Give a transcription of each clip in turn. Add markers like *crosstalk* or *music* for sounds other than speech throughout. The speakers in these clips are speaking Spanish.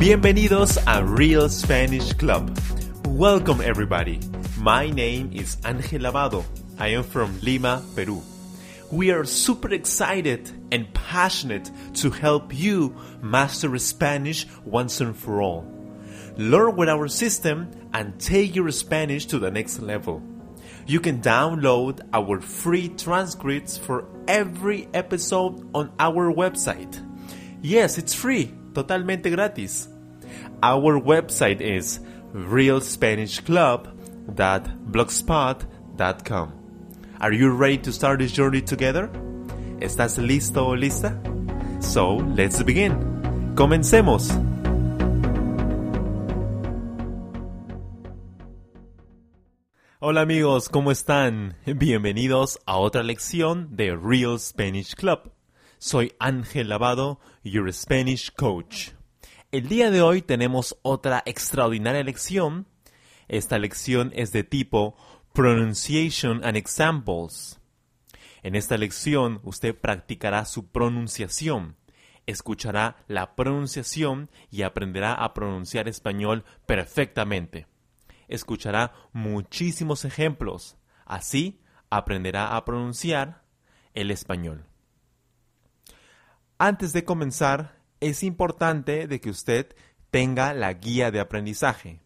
Bienvenidos a Real Spanish Club. Welcome everybody. My name is Ángel Lavado. I am from Lima, Peru. We are super excited and passionate to help you master Spanish once and for all. Learn with our system and take your Spanish to the next level. You can download our free transcripts for every episode on our website. Yes, it's free, totalmente gratis. Our website is realspanishclub.blogspot.com. Are you ready to start this journey together? ¿Estás listo o lista? So, let's begin. Comencemos. Hola amigos, ¿cómo están? Bienvenidos a otra lección de Real Spanish Club. Soy Ángel Lavado, your Spanish coach. El día de hoy tenemos otra extraordinaria lección. Esta lección es de tipo Pronunciation and Examples. En esta lección usted practicará su pronunciación, escuchará la pronunciación y aprenderá a pronunciar español perfectamente escuchará muchísimos ejemplos. Así aprenderá a pronunciar el español. Antes de comenzar, es importante de que usted tenga la guía de aprendizaje.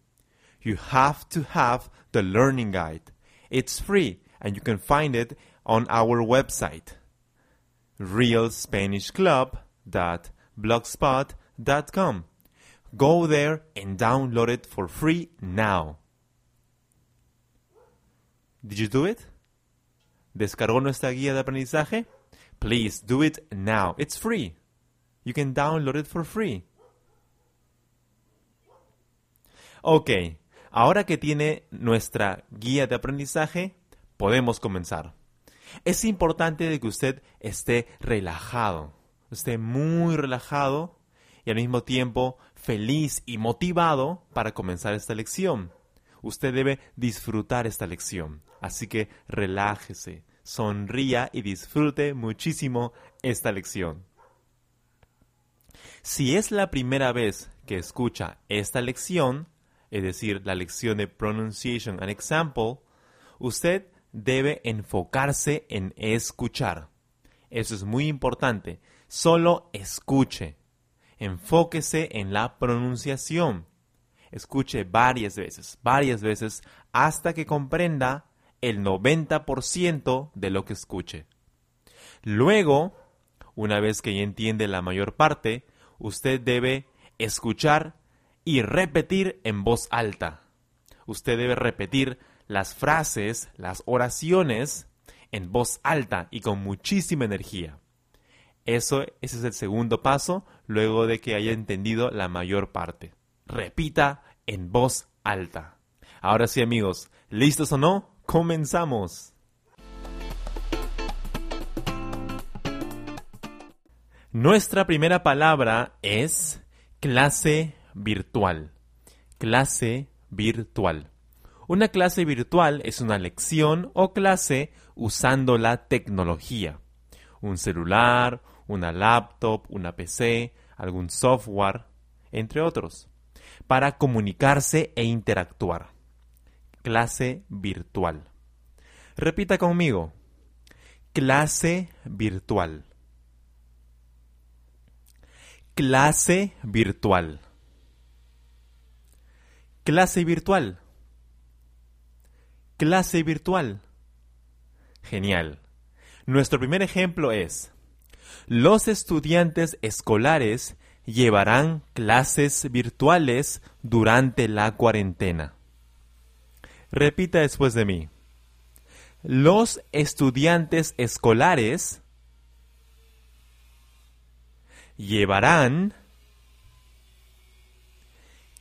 You have to have the learning guide. It's free and you can find it on our website realspanishclub.blogspot.com. Go there and download it for free now. Did you do it? ¿Descargó nuestra guía de aprendizaje? Please do it now. It's free. You can download it for free. Ok, ahora que tiene nuestra guía de aprendizaje, podemos comenzar. Es importante de que usted esté relajado, esté muy relajado y al mismo tiempo feliz y motivado para comenzar esta lección. Usted debe disfrutar esta lección. Así que relájese, sonría y disfrute muchísimo esta lección. Si es la primera vez que escucha esta lección, es decir, la lección de Pronunciation and Example, usted debe enfocarse en escuchar. Eso es muy importante. Solo escuche. Enfóquese en la pronunciación. Escuche varias veces, varias veces, hasta que comprenda el 90% de lo que escuche. Luego, una vez que ya entiende la mayor parte, usted debe escuchar y repetir en voz alta. Usted debe repetir las frases, las oraciones en voz alta y con muchísima energía. Eso, ese es el segundo paso luego de que haya entendido la mayor parte. Repita en voz alta. Ahora sí amigos, ¿listos o no? Comenzamos. Nuestra primera palabra es clase virtual. Clase virtual. Una clase virtual es una lección o clase usando la tecnología. Un celular, una laptop, una PC, algún software, entre otros, para comunicarse e interactuar clase virtual. Repita conmigo. Clase virtual. Clase virtual. Clase virtual. Clase virtual. Genial. Nuestro primer ejemplo es, los estudiantes escolares llevarán clases virtuales durante la cuarentena. Repita después de mí. Los estudiantes escolares llevarán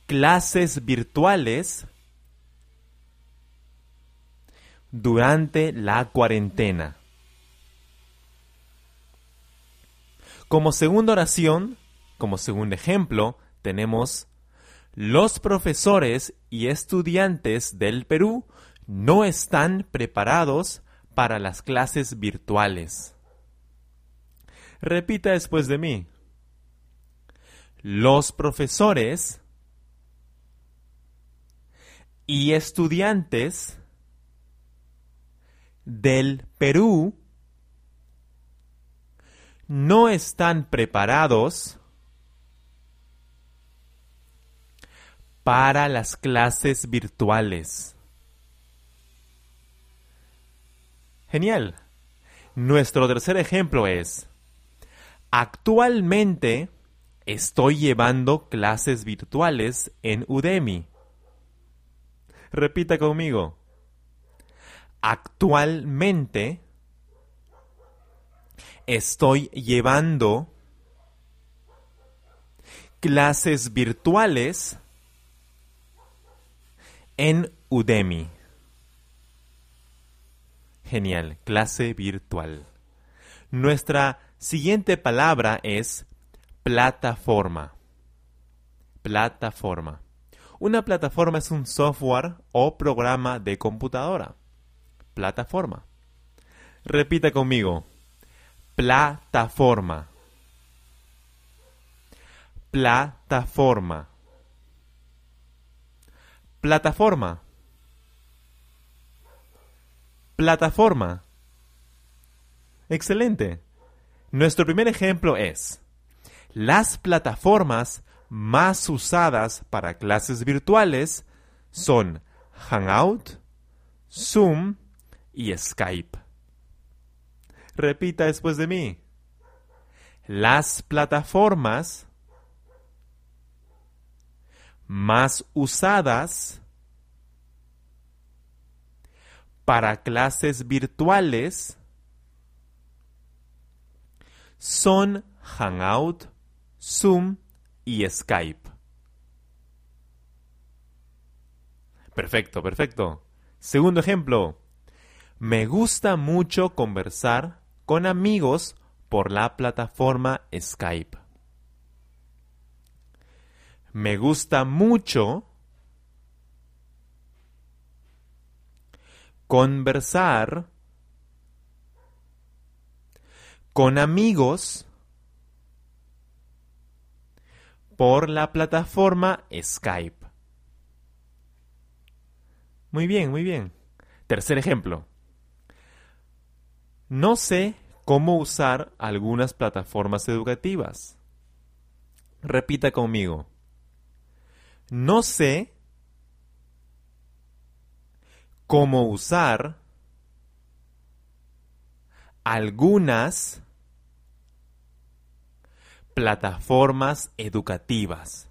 clases virtuales durante la cuarentena. Como segunda oración, como segundo ejemplo, tenemos los profesores y estudiantes del Perú no están preparados para las clases virtuales. Repita después de mí. los profesores y estudiantes del Perú no están preparados para las clases virtuales. Genial. Nuestro tercer ejemplo es, actualmente estoy llevando clases virtuales en Udemy. Repita conmigo. Actualmente estoy llevando clases virtuales en Udemy. Genial, clase virtual. Nuestra siguiente palabra es plataforma. Plataforma. Una plataforma es un software o programa de computadora. Plataforma. Repita conmigo. Plataforma. Plataforma. Plataforma. Plataforma. Excelente. Nuestro primer ejemplo es las plataformas más usadas para clases virtuales son Hangout, Zoom y Skype. Repita después de mí. Las plataformas más usadas para clases virtuales son Hangout, Zoom y Skype. Perfecto, perfecto. Segundo ejemplo. Me gusta mucho conversar con amigos por la plataforma Skype. Me gusta mucho conversar con amigos por la plataforma Skype. Muy bien, muy bien. Tercer ejemplo. No sé cómo usar algunas plataformas educativas. Repita conmigo. No sé cómo usar algunas plataformas educativas.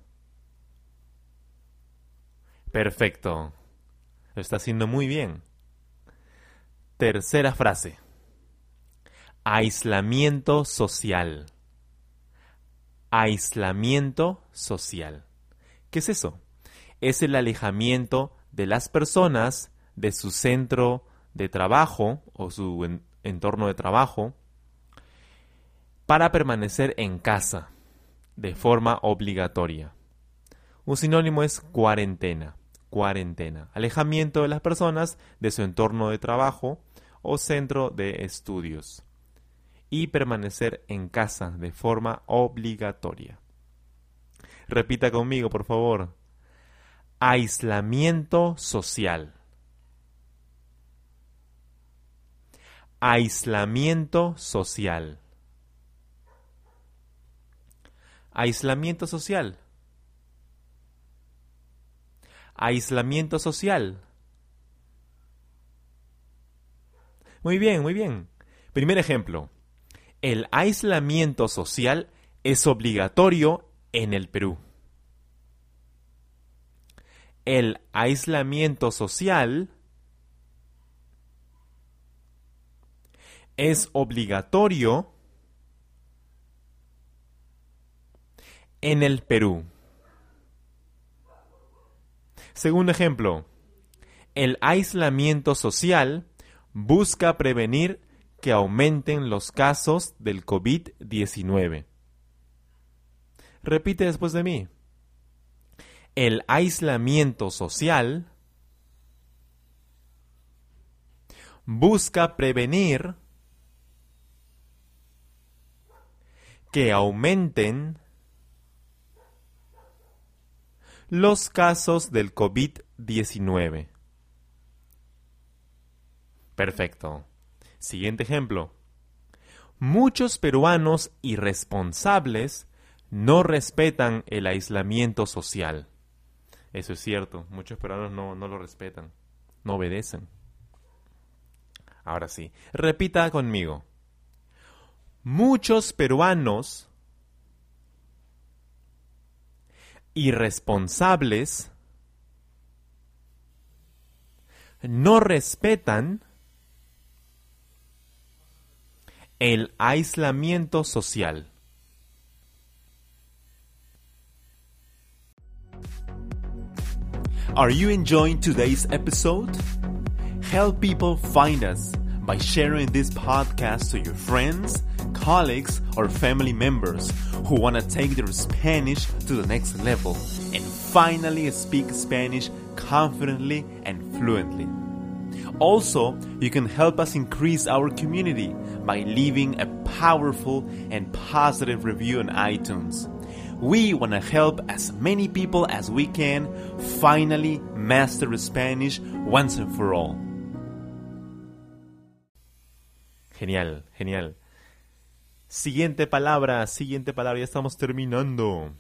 Perfecto. Lo está haciendo muy bien. Tercera frase. Aislamiento social. Aislamiento social. ¿Qué es eso? Es el alejamiento de las personas de su centro de trabajo o su entorno de trabajo para permanecer en casa de forma obligatoria. Un sinónimo es cuarentena. Cuarentena. Alejamiento de las personas de su entorno de trabajo o centro de estudios y permanecer en casa de forma obligatoria. Repita conmigo, por favor. Aislamiento social. Aislamiento social. Aislamiento social. Aislamiento social. Muy bien, muy bien. Primer ejemplo el aislamiento social es obligatorio en el Perú. El aislamiento social es obligatorio en el Perú. Segundo ejemplo, el aislamiento social busca prevenir que aumenten los casos del COVID-19. Repite después de mí. El aislamiento social busca prevenir que aumenten los casos del COVID-19. Perfecto. Siguiente ejemplo. Muchos peruanos irresponsables no respetan el aislamiento social. Eso es cierto, muchos peruanos no, no lo respetan, no obedecen. Ahora sí, repita conmigo. Muchos peruanos irresponsables no respetan el aislamiento social. Are you enjoying today's episode? Help people find us by sharing this podcast to your friends, colleagues, or family members who want to take their Spanish to the next level and finally speak Spanish confidently and fluently. Also, you can help us increase our community by leaving a powerful and positive review on iTunes. We want to help as many people as we can finally master Spanish once and for all. Genial, genial. Siguiente palabra, siguiente palabra, ya estamos terminando.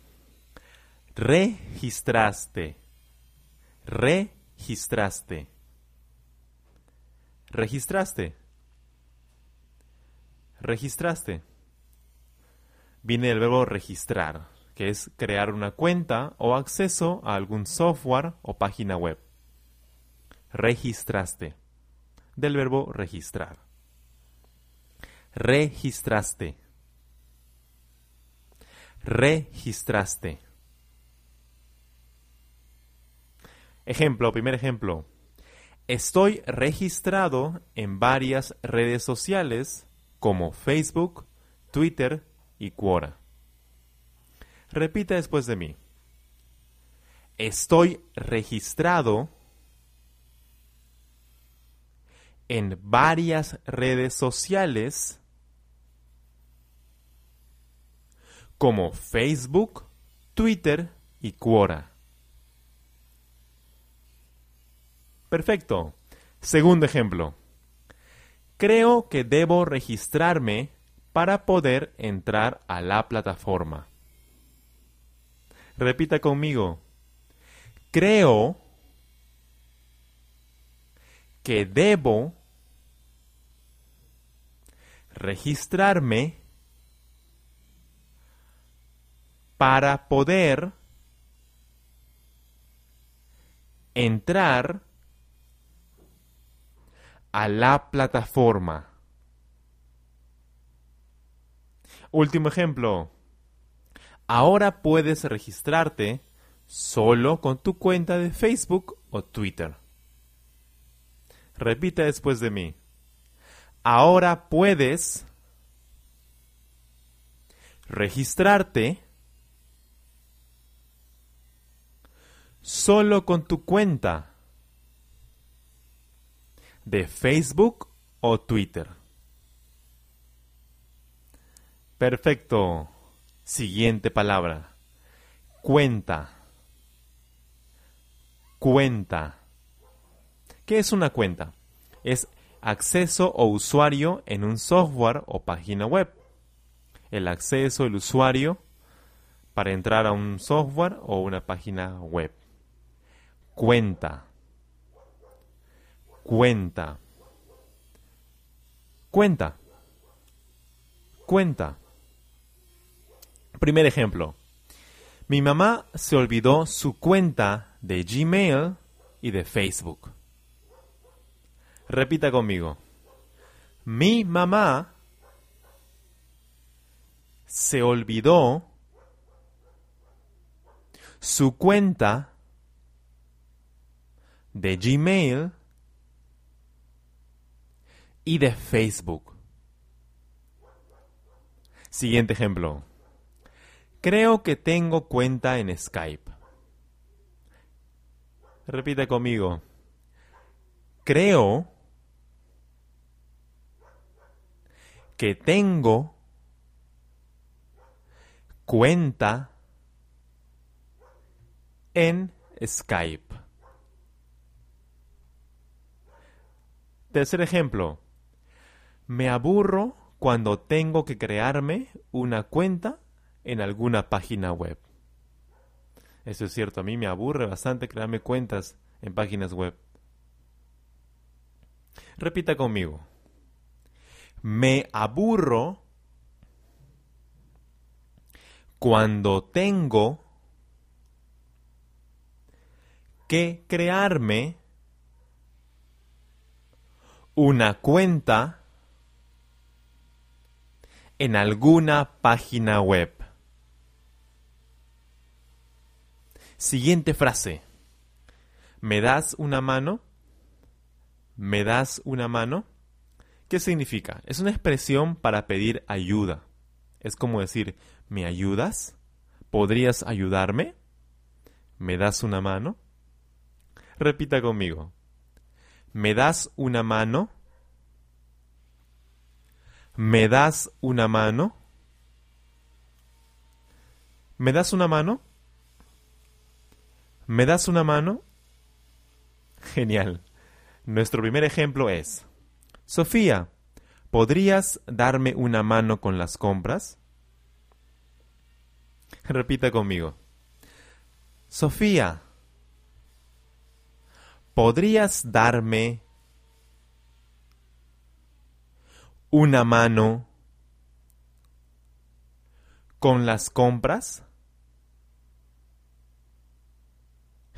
Registraste. Registraste. Registraste. Registraste. Viene del verbo registrar, que es crear una cuenta o acceso a algún software o página web. Registraste. Del verbo registrar. Registraste. Registraste. Ejemplo, primer ejemplo. Estoy registrado en varias redes sociales como Facebook, Twitter y Quora. Repita después de mí. Estoy registrado en varias redes sociales como Facebook, Twitter y Quora. Perfecto. Segundo ejemplo. Creo que debo registrarme para poder entrar a la plataforma. Repita conmigo. Creo que debo registrarme para poder entrar a la plataforma. Último ejemplo. Ahora puedes registrarte solo con tu cuenta de Facebook o Twitter. Repita después de mí. Ahora puedes registrarte solo con tu cuenta de Facebook o Twitter. Perfecto. Siguiente palabra. Cuenta. Cuenta. ¿Qué es una cuenta? Es acceso o usuario en un software o página web. El acceso, el usuario para entrar a un software o una página web. Cuenta. Cuenta. Cuenta. Cuenta. Primer ejemplo. Mi mamá se olvidó su cuenta de Gmail y de Facebook. Repita conmigo. Mi mamá se olvidó su cuenta de Gmail y de Facebook. Siguiente ejemplo. Creo que tengo cuenta en Skype. Repite conmigo. Creo que tengo cuenta en Skype. Tercer ejemplo. Me aburro cuando tengo que crearme una cuenta en alguna página web. Eso es cierto, a mí me aburre bastante crearme cuentas en páginas web. Repita conmigo. Me aburro cuando tengo que crearme una cuenta en alguna página web. Siguiente frase. ¿Me das una mano? ¿Me das una mano? ¿Qué significa? Es una expresión para pedir ayuda. Es como decir, ¿me ayudas? ¿Podrías ayudarme? ¿Me das una mano? Repita conmigo. ¿Me das una mano? ¿Me das una mano? ¿Me das una mano? ¿Me das una mano? Genial. Nuestro primer ejemplo es, Sofía, ¿podrías darme una mano con las compras? *laughs* Repita conmigo. Sofía, ¿podrías darme una mano con las compras?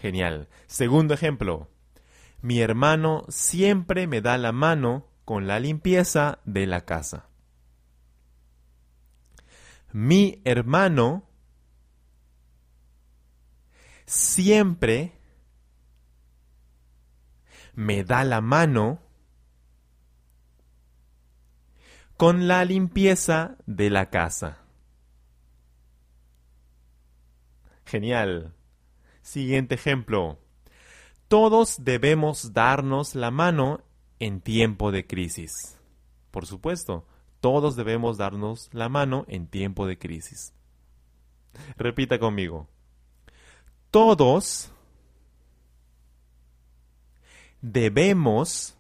Genial. Segundo ejemplo. Mi hermano siempre me da la mano con la limpieza de la casa. Mi hermano siempre me da la mano con la limpieza de la casa. Genial. Siguiente ejemplo. Todos debemos darnos la mano en tiempo de crisis. Por supuesto, todos debemos darnos la mano en tiempo de crisis. Repita conmigo. Todos debemos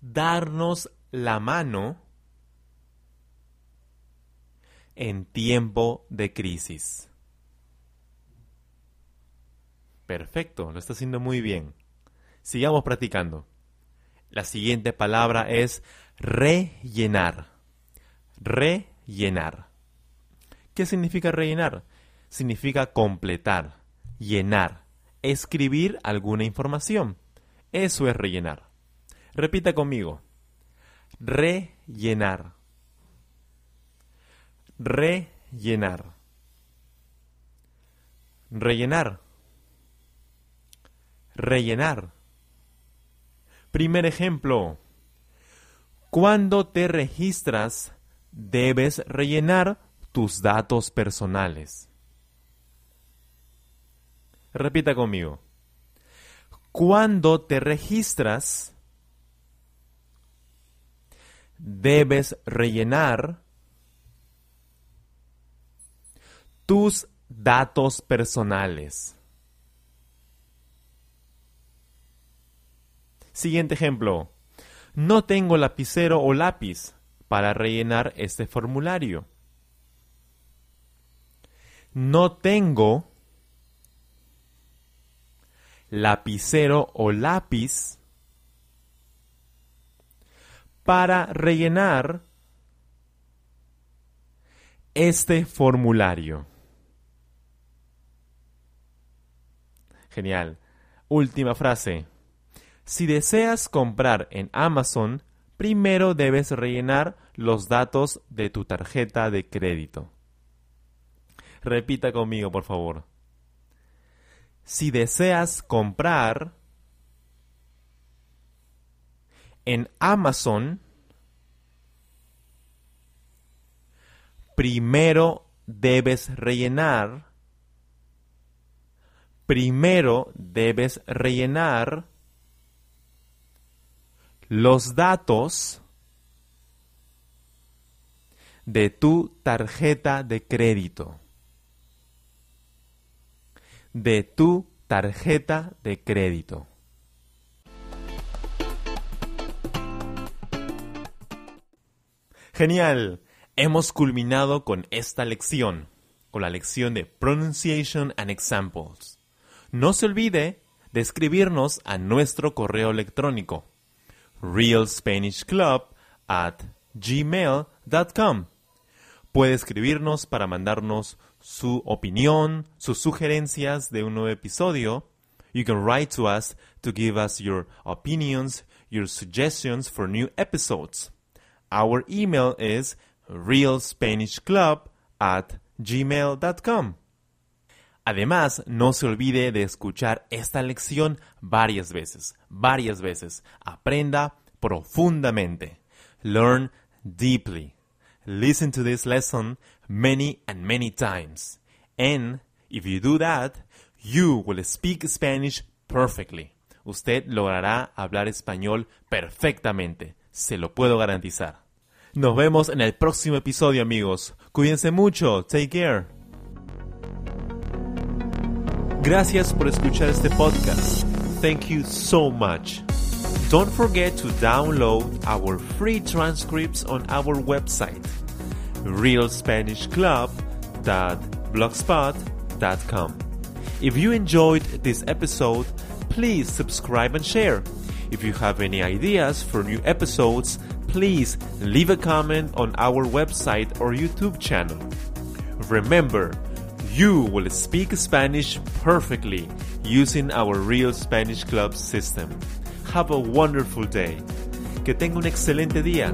darnos la mano en tiempo de crisis. Perfecto, lo está haciendo muy bien. Sigamos practicando. La siguiente palabra es rellenar. Rellenar. ¿Qué significa rellenar? Significa completar, llenar, escribir alguna información. Eso es rellenar. Repita conmigo. Rellenar. Rellenar. Rellenar. Rellenar. Primer ejemplo. Cuando te registras, debes rellenar tus datos personales. Repita conmigo. Cuando te registras, debes rellenar tus datos personales. Siguiente ejemplo. No tengo lapicero o lápiz para rellenar este formulario. No tengo lapicero o lápiz para rellenar este formulario. Genial. Última frase. Si deseas comprar en Amazon, primero debes rellenar los datos de tu tarjeta de crédito. Repita conmigo, por favor. Si deseas comprar en Amazon, primero debes rellenar, primero debes rellenar los datos de tu tarjeta de crédito. de tu tarjeta de crédito. Genial, hemos culminado con esta lección, con la lección de Pronunciation and Examples. No se olvide de escribirnos a nuestro correo electrónico realspanishclub at gmail.com. Puede escribirnos para mandarnos su opinión, sus sugerencias de un nuevo episodio. You can write to us to give us your opinions, your suggestions for new episodes. Our email is realspanishclub at gmail.com. Además, no se olvide de escuchar esta lección varias veces, varias veces. Aprenda profundamente. Learn deeply. Listen to this lesson many and many times. And if you do that, you will speak Spanish perfectly. Usted logrará hablar español perfectamente. Se lo puedo garantizar. Nos vemos en el próximo episodio, amigos. Cuídense mucho. Take care. Gracias por escuchar este podcast. Thank you so much. Don't forget to download our free transcripts on our website, realspanishclub.blogspot.com. If you enjoyed this episode, please subscribe and share. If you have any ideas for new episodes, please leave a comment on our website or YouTube channel. Remember, you will speak Spanish perfectly using our Real Spanish Club system. Have a wonderful day. Que tenga un excelente día.